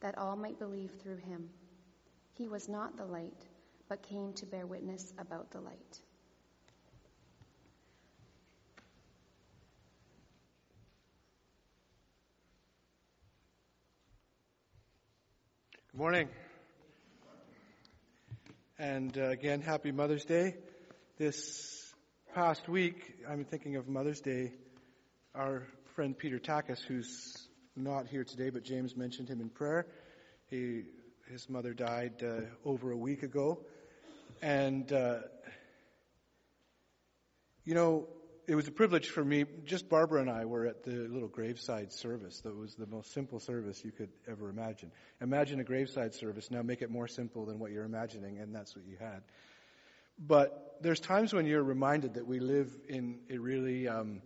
that all might believe through him. He was not the light, but came to bear witness about the light. Good morning. And uh, again, happy Mother's Day. This past week, I'm thinking of Mother's Day. Our friend Peter Takis, who's not here today, but James mentioned him in prayer. He, his mother died uh, over a week ago. And, uh, you know, it was a privilege for me. Just Barbara and I were at the little graveside service. That was the most simple service you could ever imagine. Imagine a graveside service. Now make it more simple than what you're imagining, and that's what you had. But there's times when you're reminded that we live in a really um,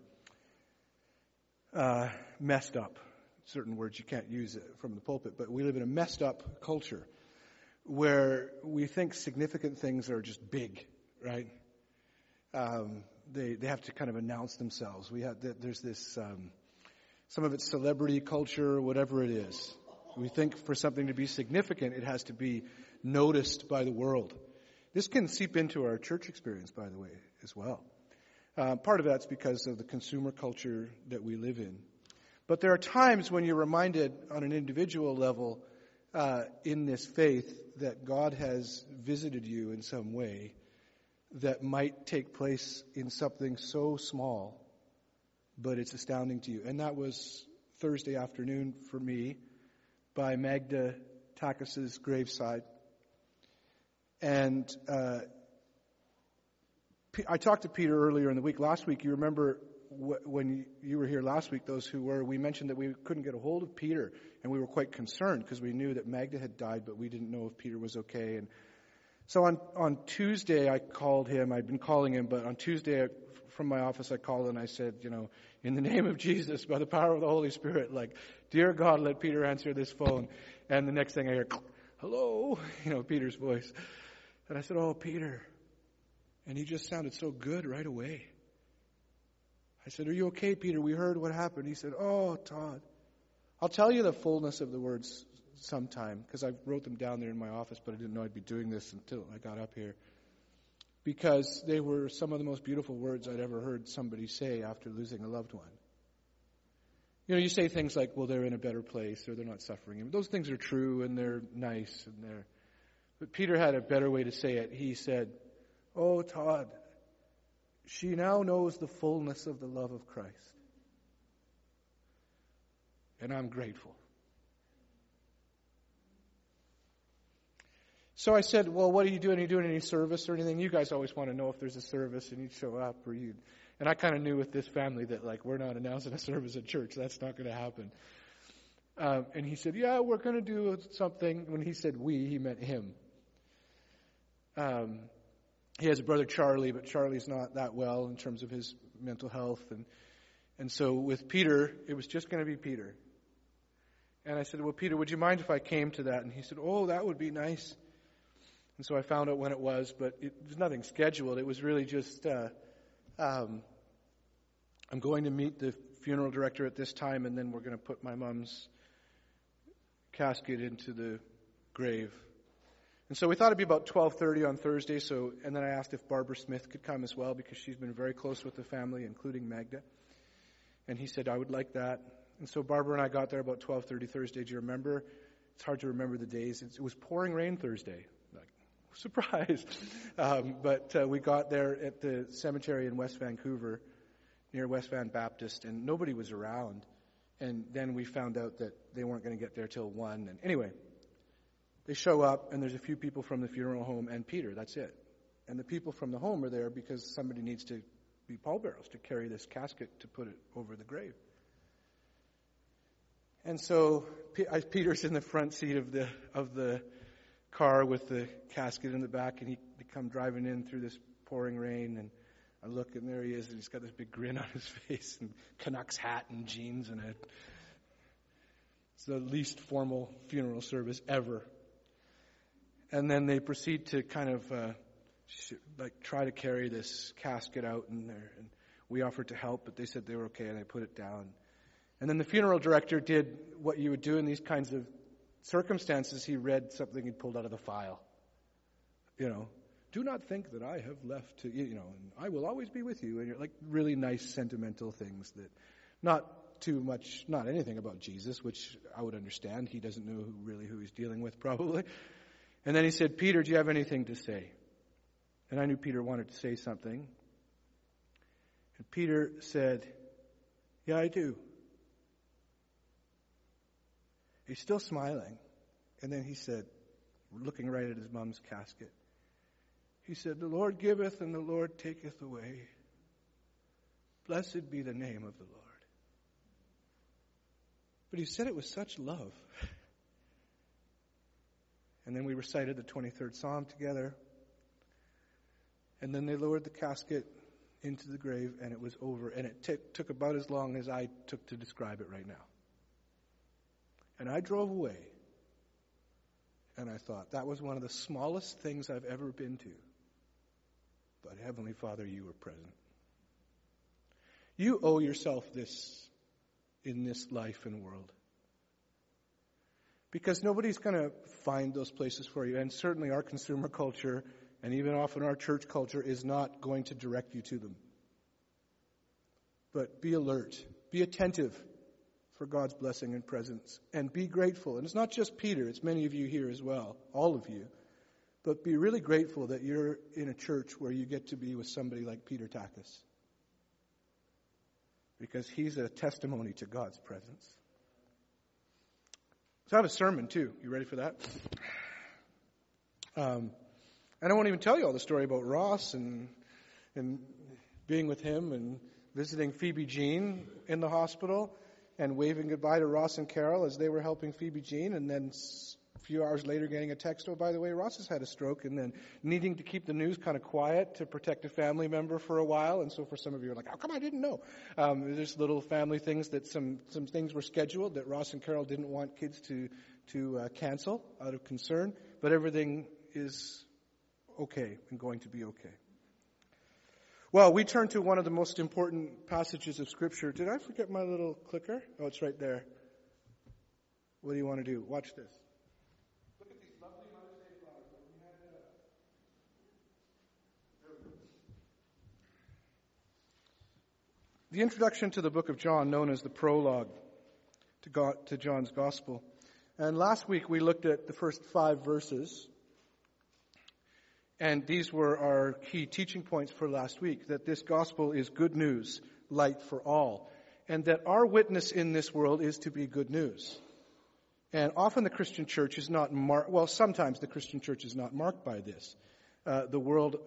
uh, messed up. Certain words you can't use from the pulpit, but we live in a messed up culture where we think significant things are just big, right? Um, they, they have to kind of announce themselves. We have, there's this, um, some of it's celebrity culture, whatever it is. We think for something to be significant, it has to be noticed by the world. This can seep into our church experience, by the way, as well. Uh, part of that's because of the consumer culture that we live in. But there are times when you're reminded on an individual level uh, in this faith that God has visited you in some way that might take place in something so small, but it's astounding to you. And that was Thursday afternoon for me by Magda Takis's graveside. And uh, I talked to Peter earlier in the week. Last week, you remember when you were here last week, those who were, we mentioned that we couldn't get a hold of Peter, and we were quite concerned because we knew that Magda had died, but we didn't know if Peter was okay. And so on, on Tuesday, I called him. I'd been calling him, but on Tuesday from my office, I called and I said, you know, in the name of Jesus, by the power of the Holy Spirit, like, dear God, let Peter answer this phone. And the next thing I hear, hello, you know, Peter's voice. And I said, oh, Peter. And he just sounded so good right away. I said, are you okay, Peter? We heard what happened. He said, oh, Todd. I'll tell you the fullness of the words sometime because I wrote them down there in my office, but I didn't know I'd be doing this until I got up here. Because they were some of the most beautiful words I'd ever heard somebody say after losing a loved one. You know, you say things like, well, they're in a better place or they're not suffering. those things are true and they're nice and they're. But Peter had a better way to say it. He said, Oh, Todd, she now knows the fullness of the love of Christ. And I'm grateful. So I said, well, what are you doing? Are you doing any service or anything? You guys always want to know if there's a service and you'd show up or you'd, and I kind of knew with this family that like, we're not announcing a service at church. That's not going to happen. Um, and he said, yeah, we're going to do something. When he said we, he meant him. Um, he has a brother Charlie, but Charlie's not that well in terms of his mental health. And, and so with Peter, it was just going to be Peter. And I said, well, Peter, would you mind if I came to that? And he said, oh, that would be nice. And so I found out when it was, but it was nothing scheduled. It was really just, uh, um, I'm going to meet the funeral director at this time, and then we're going to put my mom's casket into the grave. And so we thought it'd be about 12:30 on Thursday. So, and then I asked if Barbara Smith could come as well because she's been very close with the family, including Magda. And he said I would like that. And so Barbara and I got there about 12:30 Thursday. Do you remember? It's hard to remember the days. It was pouring rain Thursday. Like, surprise! Um, but uh, we got there at the cemetery in West Vancouver, near West Van Baptist, and nobody was around. And then we found out that they weren't going to get there till one. And anyway, they show up, and there's a few people from the funeral home and Peter. That's it. And the people from the home are there because somebody needs to be pallbearers to carry this casket to put it over the grave. And so Peter's in the front seat of the of the car with the casket in the back, and he come driving in through this pouring rain, and I look, and there he is, and he's got this big grin on his face, and Canucks hat and jeans, and it's the least formal funeral service ever. And then they proceed to kind of uh, like try to carry this casket out, and, and we offered to help, but they said they were okay, and I put it down. And then the funeral director did what you would do in these kinds of circumstances. He read something he'd pulled out of the file. You know, do not think that I have left to, you know, I will always be with you. And you're like really nice sentimental things that not too much, not anything about Jesus, which I would understand. He doesn't know who, really who he's dealing with probably. And then he said, Peter, do you have anything to say? And I knew Peter wanted to say something. And Peter said, Yeah, I do. He's still smiling. And then he said, looking right at his mom's casket, he said, The Lord giveth and the Lord taketh away. Blessed be the name of the Lord. But he said it with such love. And then we recited the 23rd Psalm together. And then they lowered the casket into the grave, and it was over. And it t- took about as long as I took to describe it right now. And I drove away. And I thought, that was one of the smallest things I've ever been to. But Heavenly Father, you were present. You owe yourself this in this life and world. Because nobody's going to find those places for you. And certainly our consumer culture and even often our church culture is not going to direct you to them. But be alert, be attentive for God's blessing and presence, and be grateful. And it's not just Peter, it's many of you here as well, all of you. But be really grateful that you're in a church where you get to be with somebody like Peter Takis. Because he's a testimony to God's presence. So I have a sermon too. You ready for that? Um, and I won't even tell you all the story about Ross and and being with him and visiting Phoebe Jean in the hospital and waving goodbye to Ross and Carol as they were helping Phoebe Jean and then few hours later getting a text, oh, by the way, Ross has had a stroke, and then needing to keep the news kind of quiet to protect a family member for a while. And so for some of you are like, how come I didn't know? Um, there's little family things that some, some things were scheduled that Ross and Carol didn't want kids to, to uh, cancel out of concern, but everything is okay and going to be okay. Well, we turn to one of the most important passages of Scripture. Did I forget my little clicker? Oh, it's right there. What do you want to do? Watch this. The introduction to the book of John, known as the prologue to, God, to John's Gospel. And last week we looked at the first five verses. And these were our key teaching points for last week that this gospel is good news, light for all. And that our witness in this world is to be good news. And often the Christian church is not marked, well, sometimes the Christian church is not marked by this. Uh, the world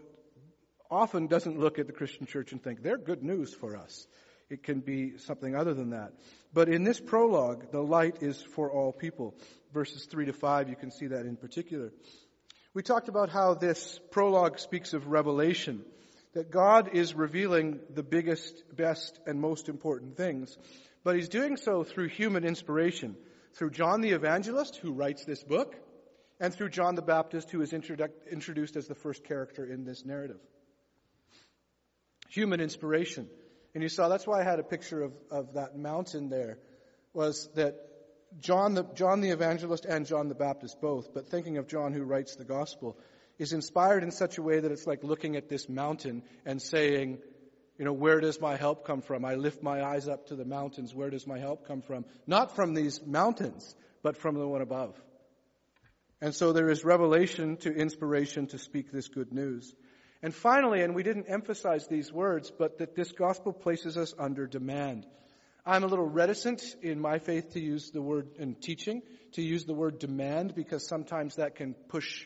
often doesn't look at the Christian church and think, they're good news for us. It can be something other than that. But in this prologue, the light is for all people. Verses 3 to 5, you can see that in particular. We talked about how this prologue speaks of revelation, that God is revealing the biggest, best, and most important things. But He's doing so through human inspiration, through John the Evangelist, who writes this book, and through John the Baptist, who is introduced as the first character in this narrative human inspiration. And you saw that's why I had a picture of, of that mountain there, was that John the, John the evangelist and John the Baptist both, but thinking of John who writes the gospel, is inspired in such a way that it's like looking at this mountain and saying, you know, where does my help come from? I lift my eyes up to the mountains. Where does my help come from? Not from these mountains, but from the one above. And so there is revelation to inspiration to speak this good news. And finally, and we didn't emphasize these words, but that this gospel places us under demand. I'm a little reticent in my faith to use the word in teaching, to use the word demand, because sometimes that can push.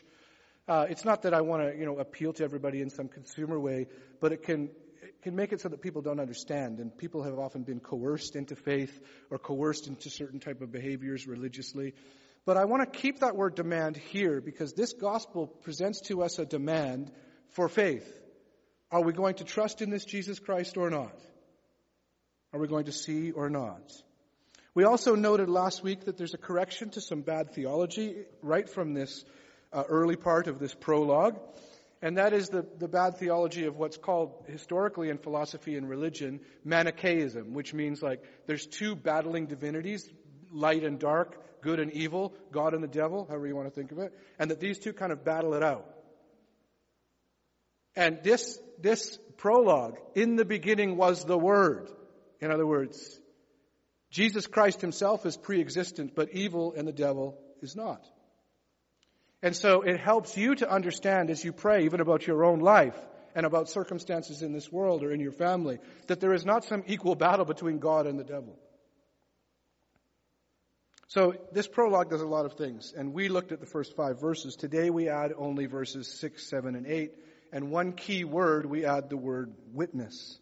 Uh, it's not that I want to, you know, appeal to everybody in some consumer way, but it can, can make it so that people don't understand, and people have often been coerced into faith or coerced into certain type of behaviors religiously. But I want to keep that word demand here because this gospel presents to us a demand for faith. Are we going to trust in this Jesus Christ or not? Are we going to see or not? We also noted last week that there's a correction to some bad theology right from this uh, early part of this prologue. And that is the, the bad theology of what's called historically in philosophy and religion Manichaeism, which means like there's two battling divinities, light and dark, good and evil, God and the devil, however you want to think of it, and that these two kind of battle it out. And this, this prologue, in the beginning was the Word. In other words, Jesus Christ himself is pre-existent, but evil and the devil is not. And so it helps you to understand as you pray, even about your own life and about circumstances in this world or in your family, that there is not some equal battle between God and the devil. So this prologue does a lot of things, and we looked at the first five verses. Today we add only verses six, seven, and eight, and one key word, we add the word witness.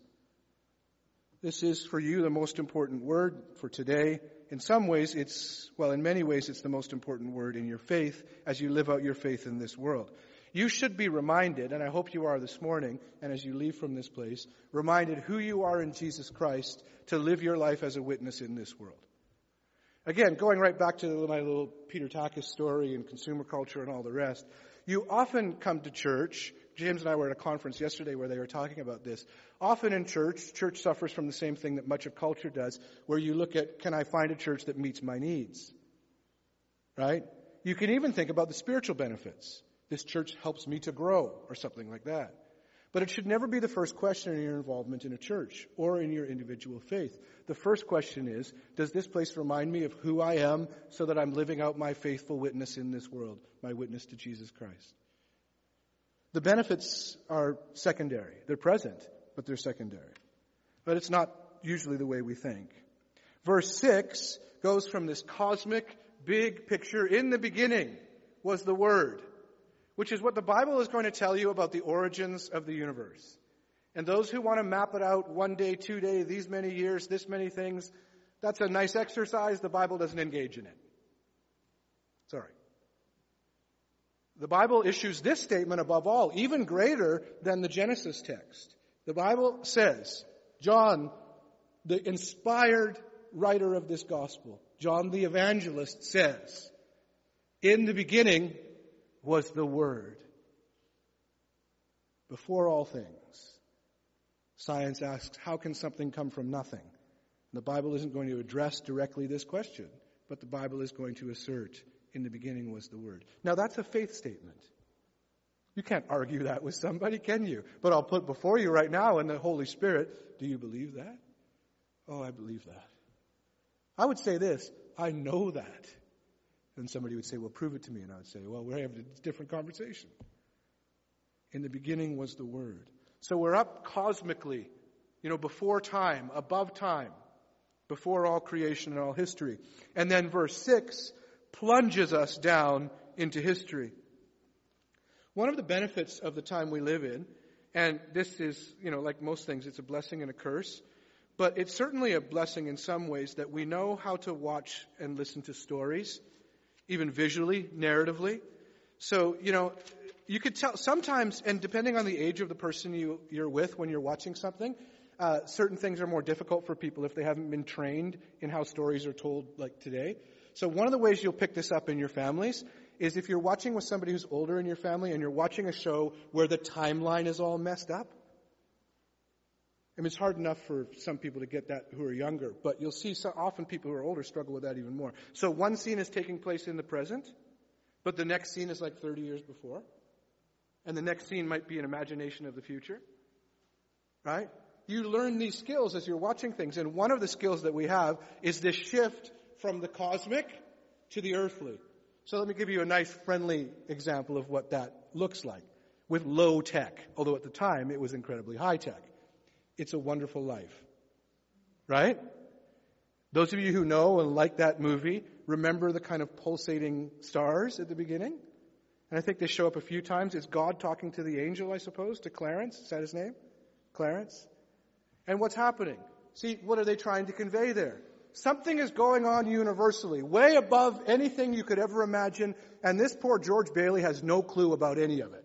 This is for you the most important word for today in some ways, it's, well, in many ways, it's the most important word in your faith as you live out your faith in this world. You should be reminded, and I hope you are this morning, and as you leave from this place, reminded who you are in Jesus Christ to live your life as a witness in this world. Again, going right back to my little Peter Takis story and consumer culture and all the rest, you often come to church James and I were at a conference yesterday where they were talking about this. Often in church, church suffers from the same thing that much of culture does, where you look at, can I find a church that meets my needs? Right? You can even think about the spiritual benefits. This church helps me to grow, or something like that. But it should never be the first question in your involvement in a church or in your individual faith. The first question is, does this place remind me of who I am so that I'm living out my faithful witness in this world, my witness to Jesus Christ? The benefits are secondary. They're present, but they're secondary. But it's not usually the way we think. Verse 6 goes from this cosmic, big picture. In the beginning was the Word, which is what the Bible is going to tell you about the origins of the universe. And those who want to map it out one day, two day, these many years, this many things, that's a nice exercise. The Bible doesn't engage in it. Sorry. The Bible issues this statement above all, even greater than the Genesis text. The Bible says, John, the inspired writer of this gospel, John the evangelist says, in the beginning was the Word. Before all things. Science asks, how can something come from nothing? The Bible isn't going to address directly this question, but the Bible is going to assert in the beginning was the Word. Now that's a faith statement. You can't argue that with somebody, can you? But I'll put before you right now in the Holy Spirit, do you believe that? Oh, I believe that. I would say this, I know that. And somebody would say, well, prove it to me. And I would say, well, we're having a different conversation. In the beginning was the Word. So we're up cosmically, you know, before time, above time, before all creation and all history. And then verse 6 plunges us down into history. One of the benefits of the time we live in, and this is, you know, like most things, it's a blessing and a curse, but it's certainly a blessing in some ways that we know how to watch and listen to stories, even visually, narratively. So, you know, you could tell sometimes, and depending on the age of the person you, you're with when you're watching something, uh, certain things are more difficult for people if they haven't been trained in how stories are told like today. So one of the ways you'll pick this up in your families is if you're watching with somebody who's older in your family and you're watching a show where the timeline is all messed up. I mean, it's hard enough for some people to get that who are younger, but you'll see so often people who are older struggle with that even more. So one scene is taking place in the present, but the next scene is like 30 years before. And the next scene might be an imagination of the future. Right? You learn these skills as you're watching things. And one of the skills that we have is this shift from the cosmic to the earthly. So let me give you a nice friendly example of what that looks like with low tech, although at the time it was incredibly high tech. It's a wonderful life. Right? Those of you who know and like that movie, remember the kind of pulsating stars at the beginning? And I think they show up a few times. It's God talking to the angel, I suppose, to Clarence. Is that his name? Clarence? And what's happening? See, what are they trying to convey there? Something is going on universally, way above anything you could ever imagine, and this poor George Bailey has no clue about any of it.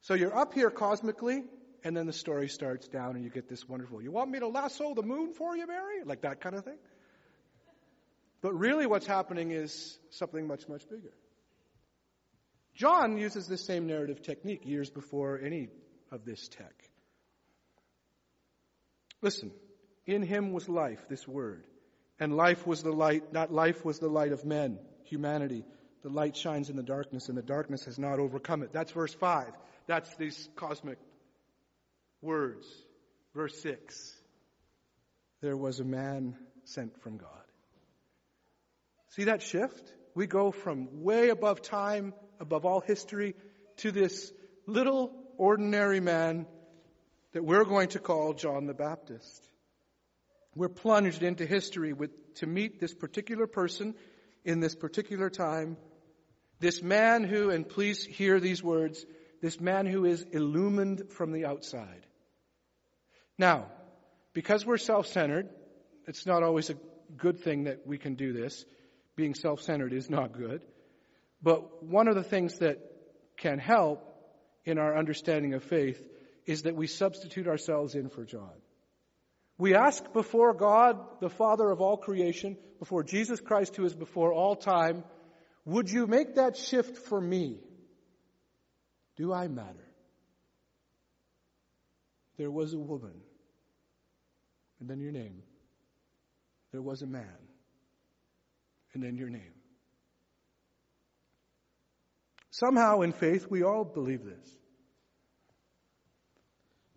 So you're up here cosmically, and then the story starts down, and you get this wonderful, you want me to lasso the moon for you, Mary? Like that kind of thing. But really, what's happening is something much, much bigger. John uses this same narrative technique years before any of this tech. Listen, in him was life, this word. And life was the light, that life was the light of men, humanity. The light shines in the darkness, and the darkness has not overcome it. That's verse 5. That's these cosmic words. Verse 6. There was a man sent from God. See that shift? We go from way above time, above all history, to this little ordinary man that we're going to call John the Baptist. We're plunged into history with, to meet this particular person in this particular time. This man who, and please hear these words, this man who is illumined from the outside. Now, because we're self-centered, it's not always a good thing that we can do this. Being self-centered is not good. But one of the things that can help in our understanding of faith is that we substitute ourselves in for John. We ask before God, the Father of all creation, before Jesus Christ who is before all time, would you make that shift for me? Do I matter? There was a woman, and then your name. There was a man, and then your name. Somehow in faith, we all believe this.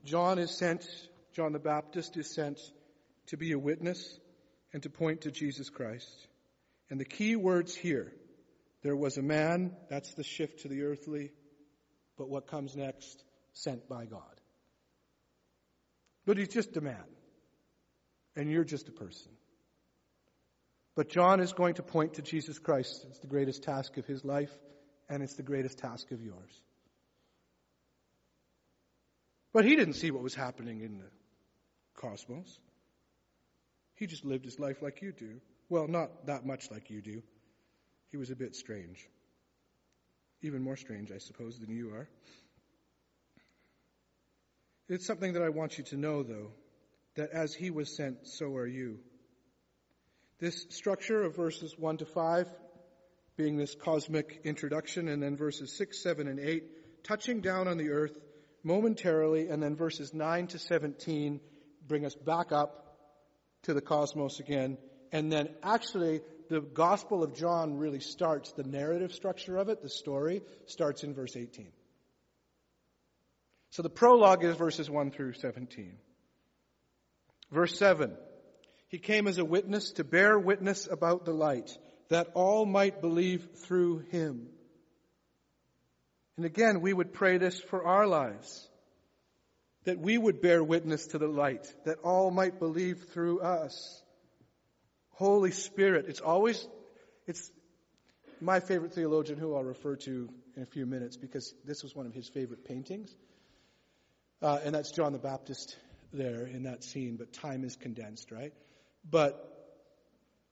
John is sent, John the Baptist is sent to be a witness and to point to Jesus Christ. And the key words here, there was a man, that's the shift to the earthly, but what comes next, sent by God. But he's just a man, and you're just a person. But John is going to point to Jesus Christ. It's the greatest task of his life, and it's the greatest task of yours. But he didn't see what was happening in the cosmos. He just lived his life like you do. Well, not that much like you do. He was a bit strange. Even more strange, I suppose, than you are. It's something that I want you to know, though, that as he was sent, so are you. This structure of verses 1 to 5 being this cosmic introduction, and then verses 6, 7, and 8 touching down on the earth momentarily, and then verses 9 to 17 bring us back up to the cosmos again. And then actually, the Gospel of John really starts, the narrative structure of it, the story, starts in verse 18. So the prologue is verses 1 through 17. Verse 7 He came as a witness to bear witness about the light, that all might believe through him. And again, we would pray this for our lives. That we would bear witness to the light, that all might believe through us. Holy Spirit, it's always, it's my favorite theologian who I'll refer to in a few minutes because this was one of his favorite paintings. Uh, and that's John the Baptist there in that scene, but time is condensed, right? But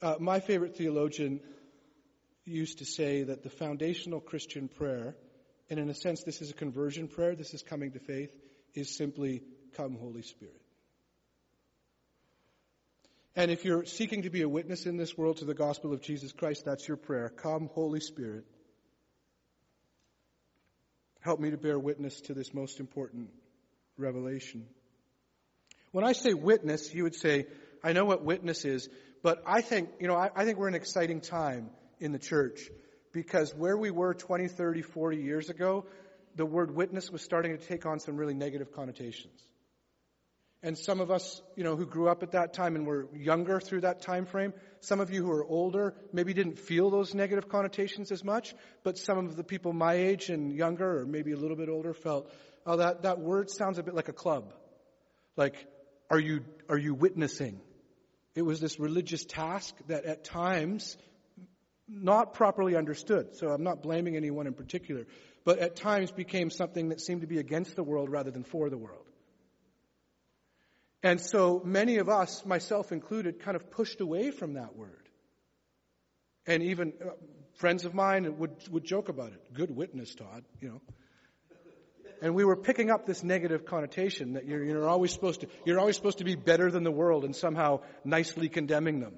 uh, my favorite theologian used to say that the foundational Christian prayer and in a sense, this is a conversion prayer. This is coming to faith, is simply, Come, Holy Spirit. And if you're seeking to be a witness in this world to the gospel of Jesus Christ, that's your prayer. Come, Holy Spirit. Help me to bear witness to this most important revelation. When I say witness, you would say, I know what witness is, but I think, you know, I, I think we're in an exciting time in the church because where we were 20, 30, 40 years ago, the word witness was starting to take on some really negative connotations. And some of us, you know, who grew up at that time and were younger through that time frame, some of you who are older maybe didn't feel those negative connotations as much, but some of the people my age and younger or maybe a little bit older felt, oh, that, that word sounds a bit like a club. Like, are you, are you witnessing? It was this religious task that at times not properly understood. So I'm not blaming anyone in particular, but at times became something that seemed to be against the world rather than for the world. And so many of us, myself included, kind of pushed away from that word. And even uh, friends of mine would, would joke about it. Good witness, Todd, you know. And we were picking up this negative connotation that you're, you're always supposed to, you're always supposed to be better than the world and somehow nicely condemning them.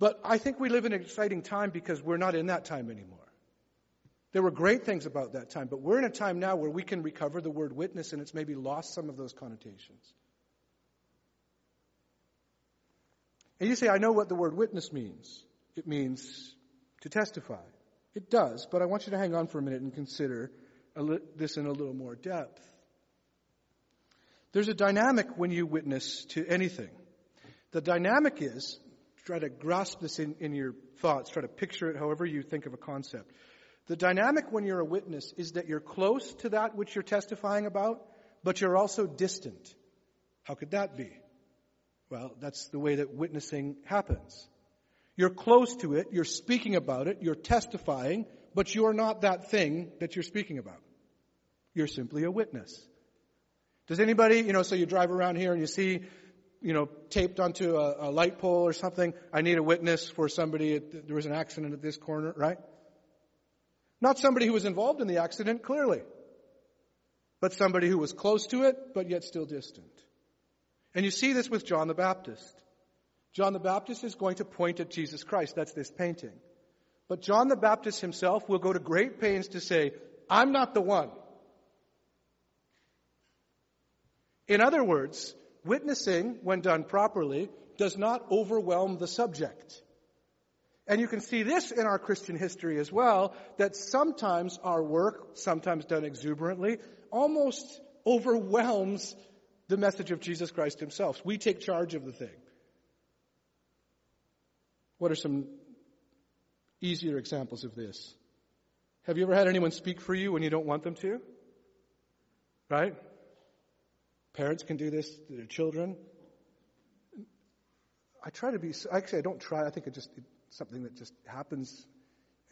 But I think we live in an exciting time because we're not in that time anymore. There were great things about that time, but we're in a time now where we can recover the word witness and it's maybe lost some of those connotations. And you say, I know what the word witness means. It means to testify. It does, but I want you to hang on for a minute and consider this in a little more depth. There's a dynamic when you witness to anything. The dynamic is, try to grasp this in, in your thoughts, try to picture it however you think of a concept. The dynamic when you're a witness is that you're close to that which you're testifying about, but you're also distant. How could that be? Well, that's the way that witnessing happens. You're close to it, you're speaking about it, you're testifying, but you're not that thing that you're speaking about. You're simply a witness. Does anybody, you know, so you drive around here and you see, you know, taped onto a, a light pole or something, I need a witness for somebody, there was an accident at this corner, right? Not somebody who was involved in the accident, clearly, but somebody who was close to it, but yet still distant. And you see this with John the Baptist. John the Baptist is going to point at Jesus Christ. That's this painting. But John the Baptist himself will go to great pains to say, I'm not the one. In other words, witnessing, when done properly, does not overwhelm the subject. And you can see this in our Christian history as well, that sometimes our work, sometimes done exuberantly, almost overwhelms the message of Jesus Christ himself. We take charge of the thing. What are some easier examples of this? Have you ever had anyone speak for you when you don't want them to? Right? Parents can do this to their children. I try to be, actually, I don't try. I think it just, something that just happens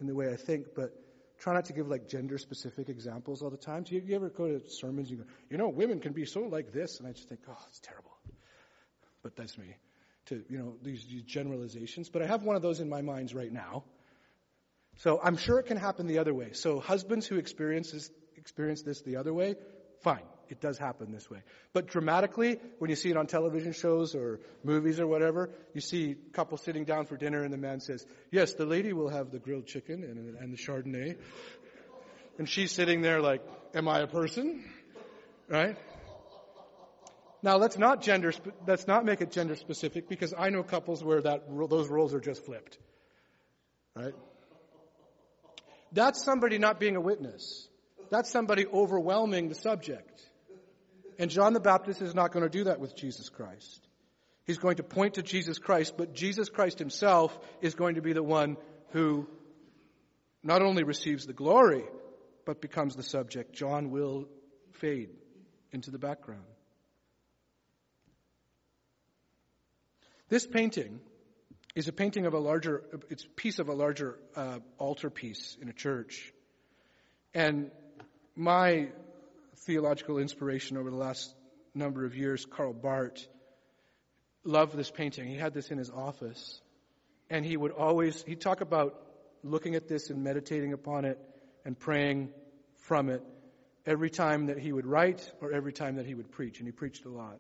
in the way I think, but try not to give like gender specific examples all the time. Do you, you ever go to sermons and you go, you know, women can be so like this? And I just think, oh, it's terrible. But that's me. To, you know, these, these generalizations. But I have one of those in my minds right now. So I'm sure it can happen the other way. So husbands who experience this, experience this the other way, fine. It does happen this way. But dramatically, when you see it on television shows or movies or whatever, you see couples sitting down for dinner and the man says, yes, the lady will have the grilled chicken and, and the Chardonnay. And she's sitting there like, am I a person? Right? Now let's not gender, let's not make it gender specific because I know couples where that, those roles are just flipped. Right? That's somebody not being a witness. That's somebody overwhelming the subject. And John the Baptist is not going to do that with Jesus Christ. He's going to point to Jesus Christ, but Jesus Christ himself is going to be the one who not only receives the glory, but becomes the subject. John will fade into the background. This painting is a painting of a larger, it's a piece of a larger uh, altar piece in a church. And my theological inspiration over the last number of years, Karl Barth, loved this painting. He had this in his office. And he would always, he'd talk about looking at this and meditating upon it and praying from it every time that he would write or every time that he would preach. And he preached a lot.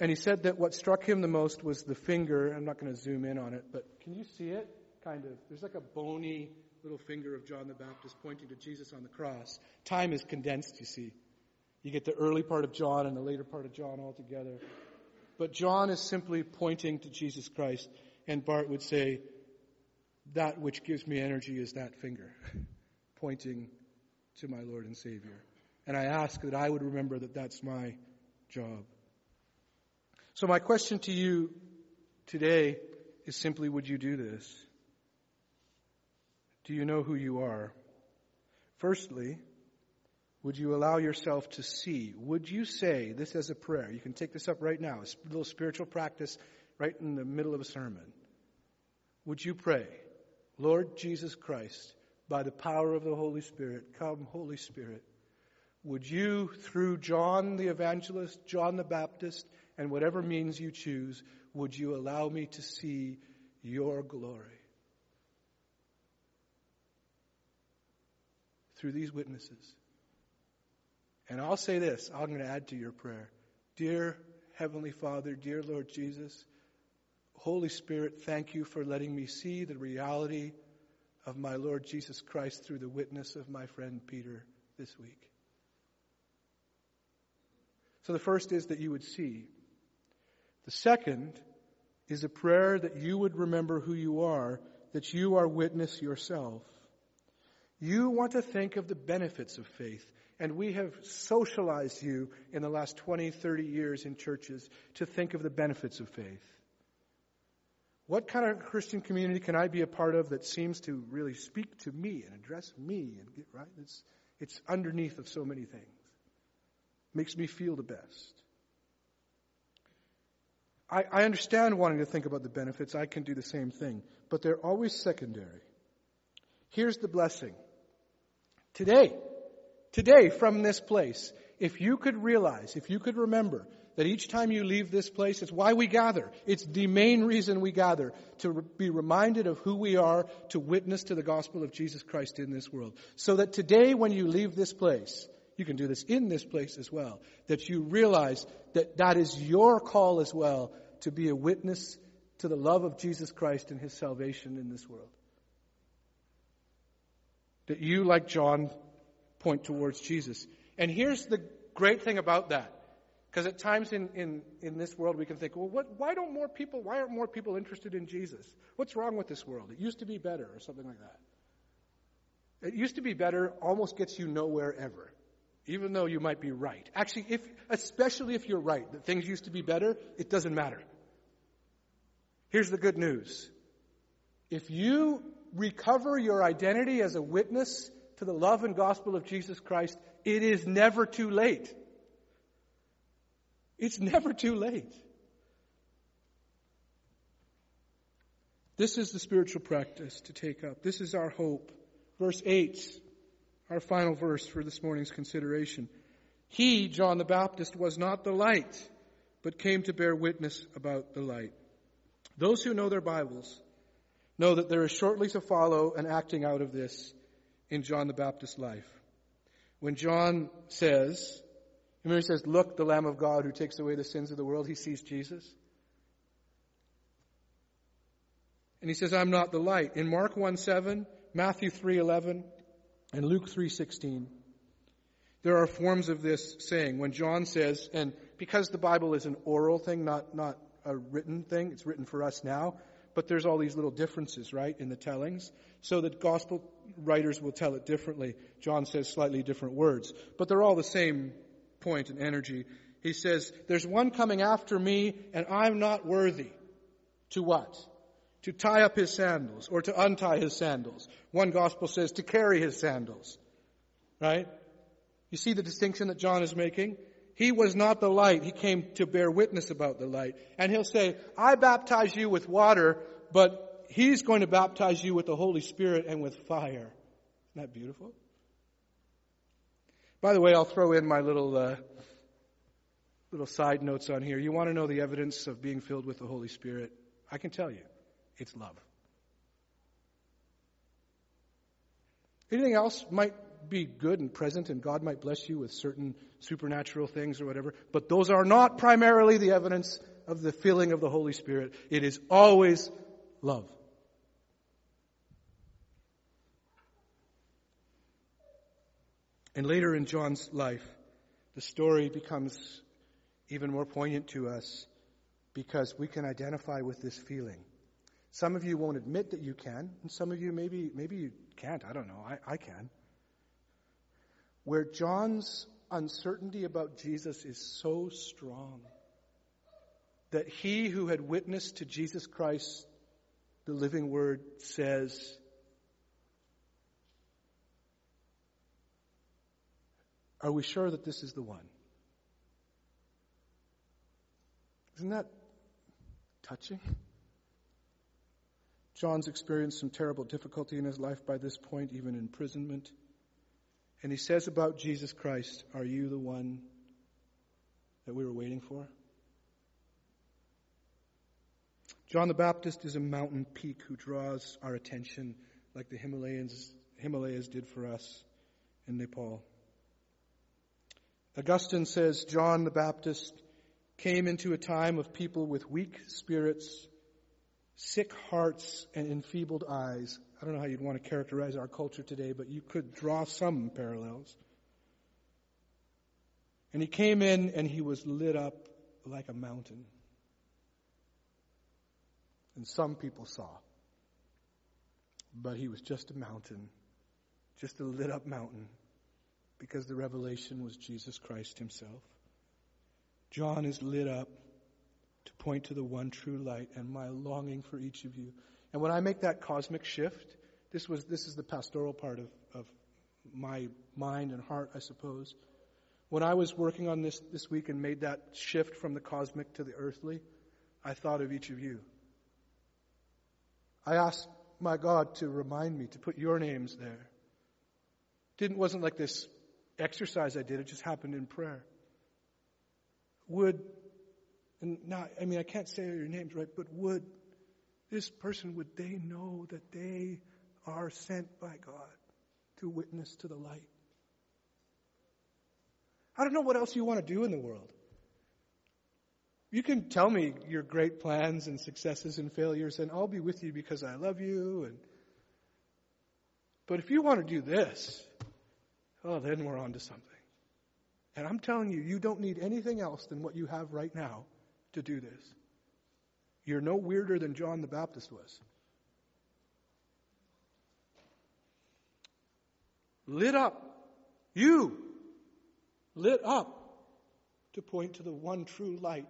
And he said that what struck him the most was the finger. I'm not going to zoom in on it, but can you see it? Kind of. There's like a bony little finger of John the Baptist pointing to Jesus on the cross. Time is condensed, you see. You get the early part of John and the later part of John all together. But John is simply pointing to Jesus Christ, and Barth would say, that which gives me energy is that finger, pointing to my Lord and Savior. And I ask that I would remember that that's my job. So my question to you today is simply, would you do this? Do you know who you are? Firstly, would you allow yourself to see? Would you say this as a prayer? You can take this up right now, a little spiritual practice right in the middle of a sermon. Would you pray, Lord Jesus Christ, by the power of the Holy Spirit, come, Holy Spirit, would you, through John the evangelist, John the Baptist, and whatever means you choose, would you allow me to see your glory? Through these witnesses. And I'll say this, I'm going to add to your prayer. Dear Heavenly Father, dear Lord Jesus, Holy Spirit, thank you for letting me see the reality of my Lord Jesus Christ through the witness of my friend Peter this week. So the first is that you would see. The second is a prayer that you would remember who you are, that you are witness yourself. You want to think of the benefits of faith. And we have socialized you in the last 20, 30 years in churches to think of the benefits of faith. What kind of Christian community can I be a part of that seems to really speak to me and address me and get right? It's, it's underneath of so many things makes me feel the best. I, I understand wanting to think about the benefits. I can do the same thing. But they're always secondary. Here's the blessing. Today, today from this place, if you could realize, if you could remember that each time you leave this place, it's why we gather. It's the main reason we gather, to be reminded of who we are, to witness to the gospel of Jesus Christ in this world. So that today when you leave this place, you can do this in this place as well. That you realize that that is your call as well to be a witness to the love of Jesus Christ and his salvation in this world. That you, like John, point towards Jesus. And here's the great thing about that. Because at times in, in, in this world we can think, well, what, why don't more people, why aren't more people interested in Jesus? What's wrong with this world? It used to be better, or something like that. It used to be better almost gets you nowhere ever even though you might be right. Actually, if, especially if you're right, that things used to be better, it doesn't matter. Here's the good news. If you recover your identity as a witness to the love and gospel of Jesus Christ, it is never too late. It's never too late. This is the spiritual practice to take up. This is our hope. Verse 8 our final verse for this morning's consideration. He, John the Baptist, was not the light, but came to bear witness about the light. Those who know their Bibles know that there is shortly to follow an acting out of this in John the Baptist's life. When John says, remember he says, Look, the Lamb of God who takes away the sins of the world, he sees Jesus. And he says, I'm not the light. In Mark 1 7, Matthew 3 11, and Luke 3:16. There are forms of this saying when John says, and because the Bible is an oral thing, not, not a written thing, it's written for us now, but there's all these little differences, right, in the tellings. So that gospel writers will tell it differently. John says slightly different words, but they're all the same point and energy. He says, There's one coming after me, and I'm not worthy. To what? To tie up his sandals or to untie his sandals. One gospel says to carry his sandals. Right? You see the distinction that John is making? He was not the light. He came to bear witness about the light. And he'll say, I baptize you with water, but he's going to baptize you with the Holy Spirit and with fire. Isn't that beautiful? By the way, I'll throw in my little, uh, little side notes on here. You want to know the evidence of being filled with the Holy Spirit? I can tell you. It's love. Anything else might be good and present, and God might bless you with certain supernatural things or whatever, but those are not primarily the evidence of the filling of the Holy Spirit. It is always love. And later in John's life, the story becomes even more poignant to us because we can identify with this feeling. Some of you won't admit that you can, and some of you maybe, maybe you can't. I don't know. I, I can. Where John's uncertainty about Jesus is so strong that he who had witnessed to Jesus Christ, the living word, says, Are we sure that this is the one? Isn't that touching? John's experienced some terrible difficulty in his life by this point, even imprisonment. And he says about Jesus Christ, Are you the one that we were waiting for? John the Baptist is a mountain peak who draws our attention like the Himalayas, Himalayas did for us in Nepal. Augustine says John the Baptist came into a time of people with weak spirits, sick hearts, and enfeebled eyes. I don't know how you'd want to characterize our culture today, but you could draw some parallels. And he came in and he was lit up like a mountain. And some people saw. But he was just a mountain, just a lit up mountain, because the revelation was Jesus Christ himself. John is lit up to point to the one true light and my longing for each of you. And when I make that cosmic shift, this was this is the pastoral part of, of my mind and heart, I suppose. When I was working on this this week and made that shift from the cosmic to the earthly, I thought of each of you. I asked my God to remind me to put your names there. Didn't wasn't like this exercise I did, it just happened in prayer. Would and now I mean I can't say your names right, but would this person would they know that they are sent by God to witness to the light? I don't know what else you want to do in the world. You can tell me your great plans and successes and failures, and I'll be with you because I love you. And but if you want to do this, oh, then we're on to something. And I'm telling you, you don't need anything else than what you have right now to do this. You're no weirder than John the Baptist was. Lit up. You lit up to point to the one true light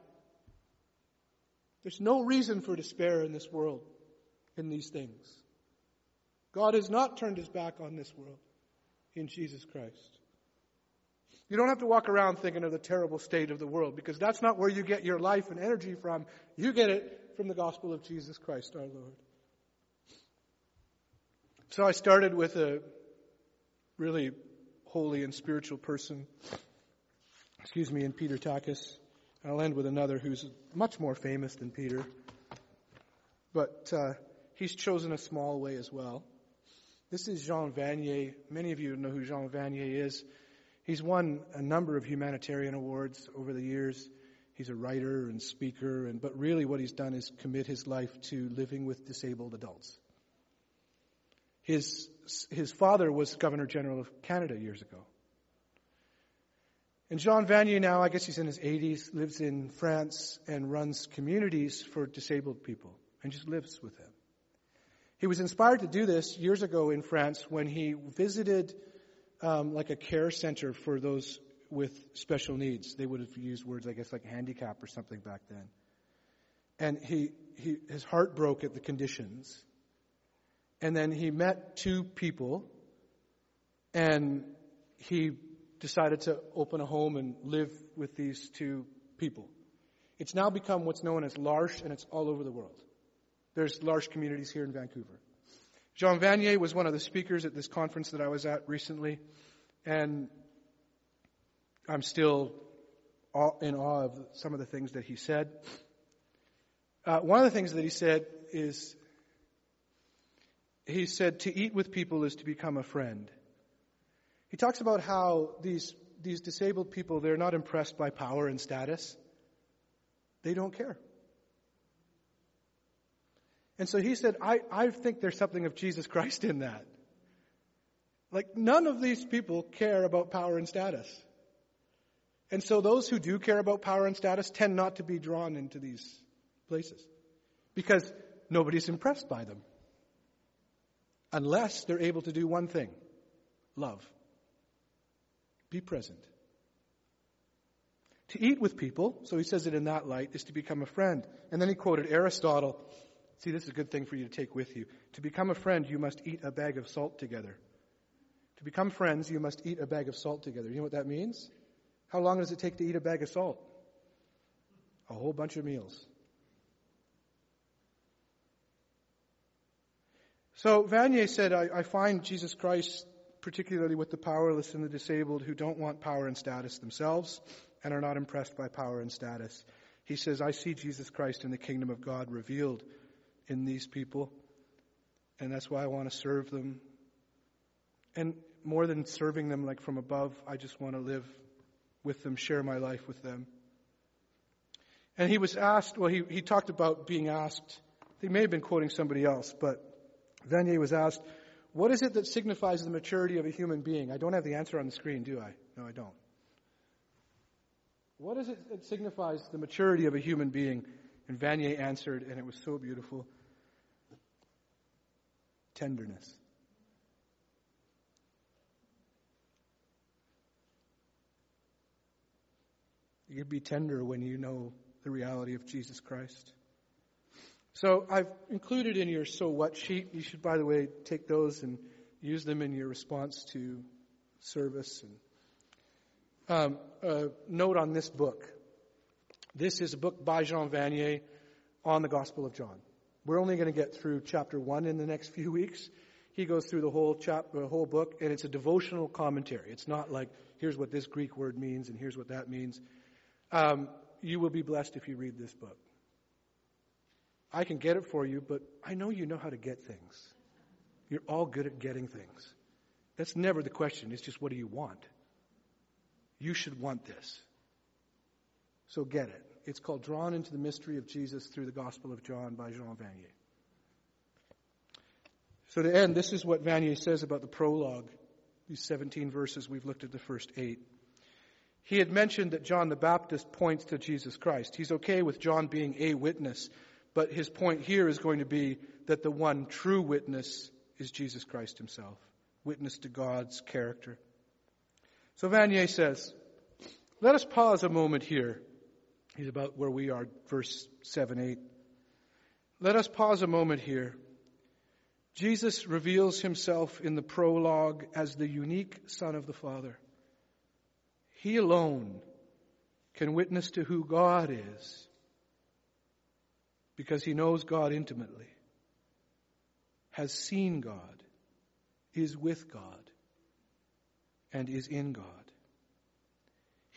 there's no reason for despair in this world, in these things. God has not turned his back on this world in Jesus Christ. You don't have to walk around thinking of the terrible state of the world because that's not where you get your life and energy from. You get it from the gospel of Jesus Christ our Lord. So I started with a really holy and spiritual person, excuse me, in Peter Takis. I'll end with another who's much more famous than Peter, but uh, he's chosen a small way as well. This is Jean Vanier. Many of you know who Jean Vanier is. He's won a number of humanitarian awards over the years. He's a writer and speaker, and but really what he's done is commit his life to living with disabled adults. His his father was Governor General of Canada years ago. And Jean Vanier now, I guess he's in his 80s, lives in France and runs communities for disabled people and just lives with them. He was inspired to do this years ago in France when he visited um, like a care center for those with special needs. They would have used words, I guess, like handicap or something back then. And he, he, his heart broke at the conditions. And then he met two people and he decided to open a home and live with these two people. It's now become what's known as L'Arche, and it's all over the world. There's L'Arche communities here in Vancouver. Jean Vanier was one of the speakers at this conference that I was at recently, and I'm still in awe of some of the things that he said. Uh, one of the things that he said is, he said, to eat with people is to become a friend. He talks about how these, these disabled people, they're not impressed by power and status. They don't care. And so he said, I, I think there's something of Jesus Christ in that. Like, none of these people care about power and status. And so those who do care about power and status tend not to be drawn into these places because nobody's impressed by them unless they're able to do one thing love. Be present. To eat with people, so he says it in that light, is to become a friend. And then he quoted Aristotle. See, this is a good thing for you to take with you. To become a friend, you must eat a bag of salt together. To become friends, you must eat a bag of salt together. You know what that means? How long does it take to eat a bag of salt? A whole bunch of meals. So Vanier said, I, I find Jesus Christ particularly with the powerless and the disabled who don't want power and status themselves and are not impressed by power and status. He says, I see Jesus Christ in the kingdom of God revealed in these people, and that's why I want to serve them. And more than serving them like from above, I just want to live with them, share my life with them. And he was asked, well, he, he talked about being asked, he may have been quoting somebody else, but Vanier was asked, what is it that signifies the maturity of a human being? I don't have the answer on the screen, do I? No, I don't. What is it that signifies the maturity of a human being? And Vanier answered, and it was so beautiful tenderness. You can be tender when you know the reality of Jesus Christ. So I've included in your so what sheet. You should, by the way, take those and use them in your response to service. And um, a note on this book. This is a book by Jean Vanier on the Gospel of John. We're only going to get through chapter one in the next few weeks. He goes through the whole chapter, the whole book, and it's a devotional commentary. It's not like here's what this Greek word means and here's what that means. Um, you will be blessed if you read this book. I can get it for you, but I know you know how to get things. You're all good at getting things. That's never the question. It's just what do you want? You should want this. So get it. It's called Drawn into the Mystery of Jesus through the Gospel of John by Jean Vanier. So to end, this is what Vanier says about the prologue. These 17 verses, we've looked at the first eight. He had mentioned that John the Baptist points to Jesus Christ. He's okay with John being a witness, but his point here is going to be that the one true witness is Jesus Christ himself, witness to God's character. So Vanier says, let us pause a moment here. He's about where we are, verse 7 8. Let us pause a moment here. Jesus reveals himself in the prologue as the unique Son of the Father. He alone can witness to who God is because he knows God intimately, has seen God, is with God, and is in God.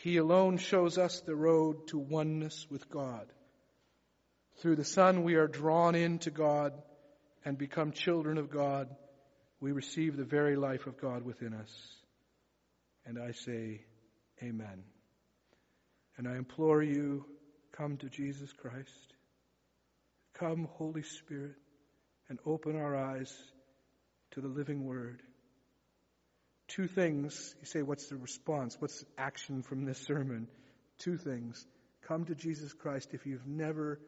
He alone shows us the road to oneness with God. Through the Son, we are drawn into God and become children of God. We receive the very life of God within us. And I say, Amen. And I implore you, come to Jesus Christ. Come, Holy Spirit, and open our eyes to the living Word. Two things. You say, what's the response? What's action from this sermon? Two things. Come to Jesus Christ if you've never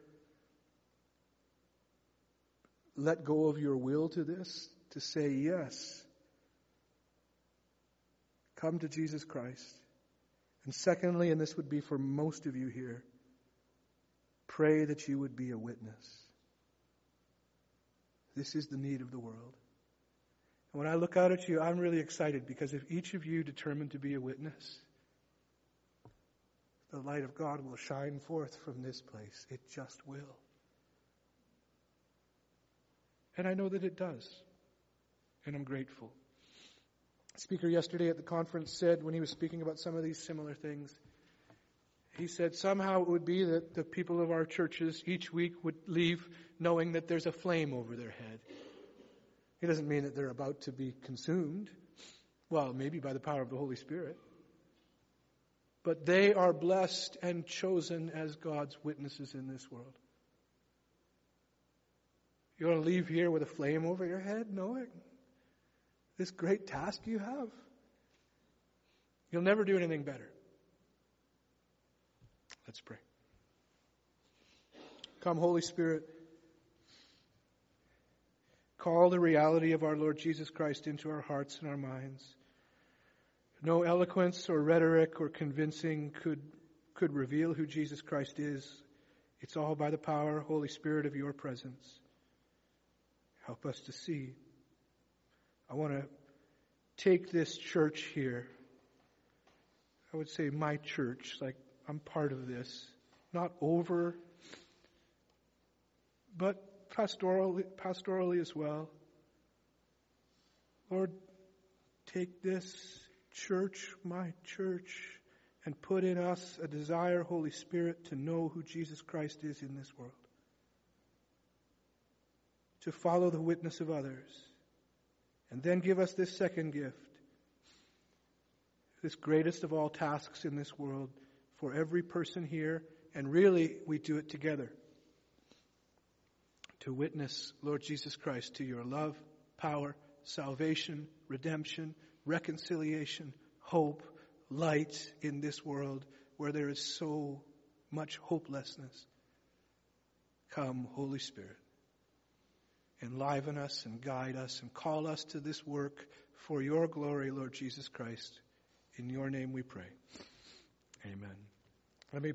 let go of your will to this, to say yes. Come to Jesus Christ. And secondly, and this would be for most of you here, pray that you would be a witness. This is the need of the world. And when I look out at you, I'm really excited because if each of you determine to be a witness, the light of God will shine forth from this place. It just will. And I know that it does. And I'm grateful speaker yesterday at the conference said when he was speaking about some of these similar things, he said somehow it would be that the people of our churches each week would leave knowing that there's a flame over their head. He doesn't mean that they're about to be consumed. Well, maybe by the power of the Holy Spirit. But they are blessed and chosen as God's witnesses in this world. You want to leave here with a flame over your head, knowing this great task you have. You'll never do anything better. Let's pray. Come, Holy Spirit. Call the reality of our Lord Jesus Christ into our hearts and our minds. No eloquence or rhetoric or convincing could, could reveal who Jesus Christ is. It's all by the power, Holy Spirit, of your presence. Help us to see. I want to take this church here. I would say my church, like I'm part of this, not over, but pastorally, pastorally as well. Lord, take this church, my church, and put in us a desire, Holy Spirit, to know who Jesus Christ is in this world, to follow the witness of others, and then give us this second gift, this greatest of all tasks in this world for every person here, and really we do it together. To witness, Lord Jesus Christ, to your love, power, salvation, redemption, reconciliation, hope, light in this world where there is so much hopelessness. Come, Holy Spirit. Enliven us and guide us and call us to this work for your glory, Lord Jesus Christ. In your name we pray. Amen. Let me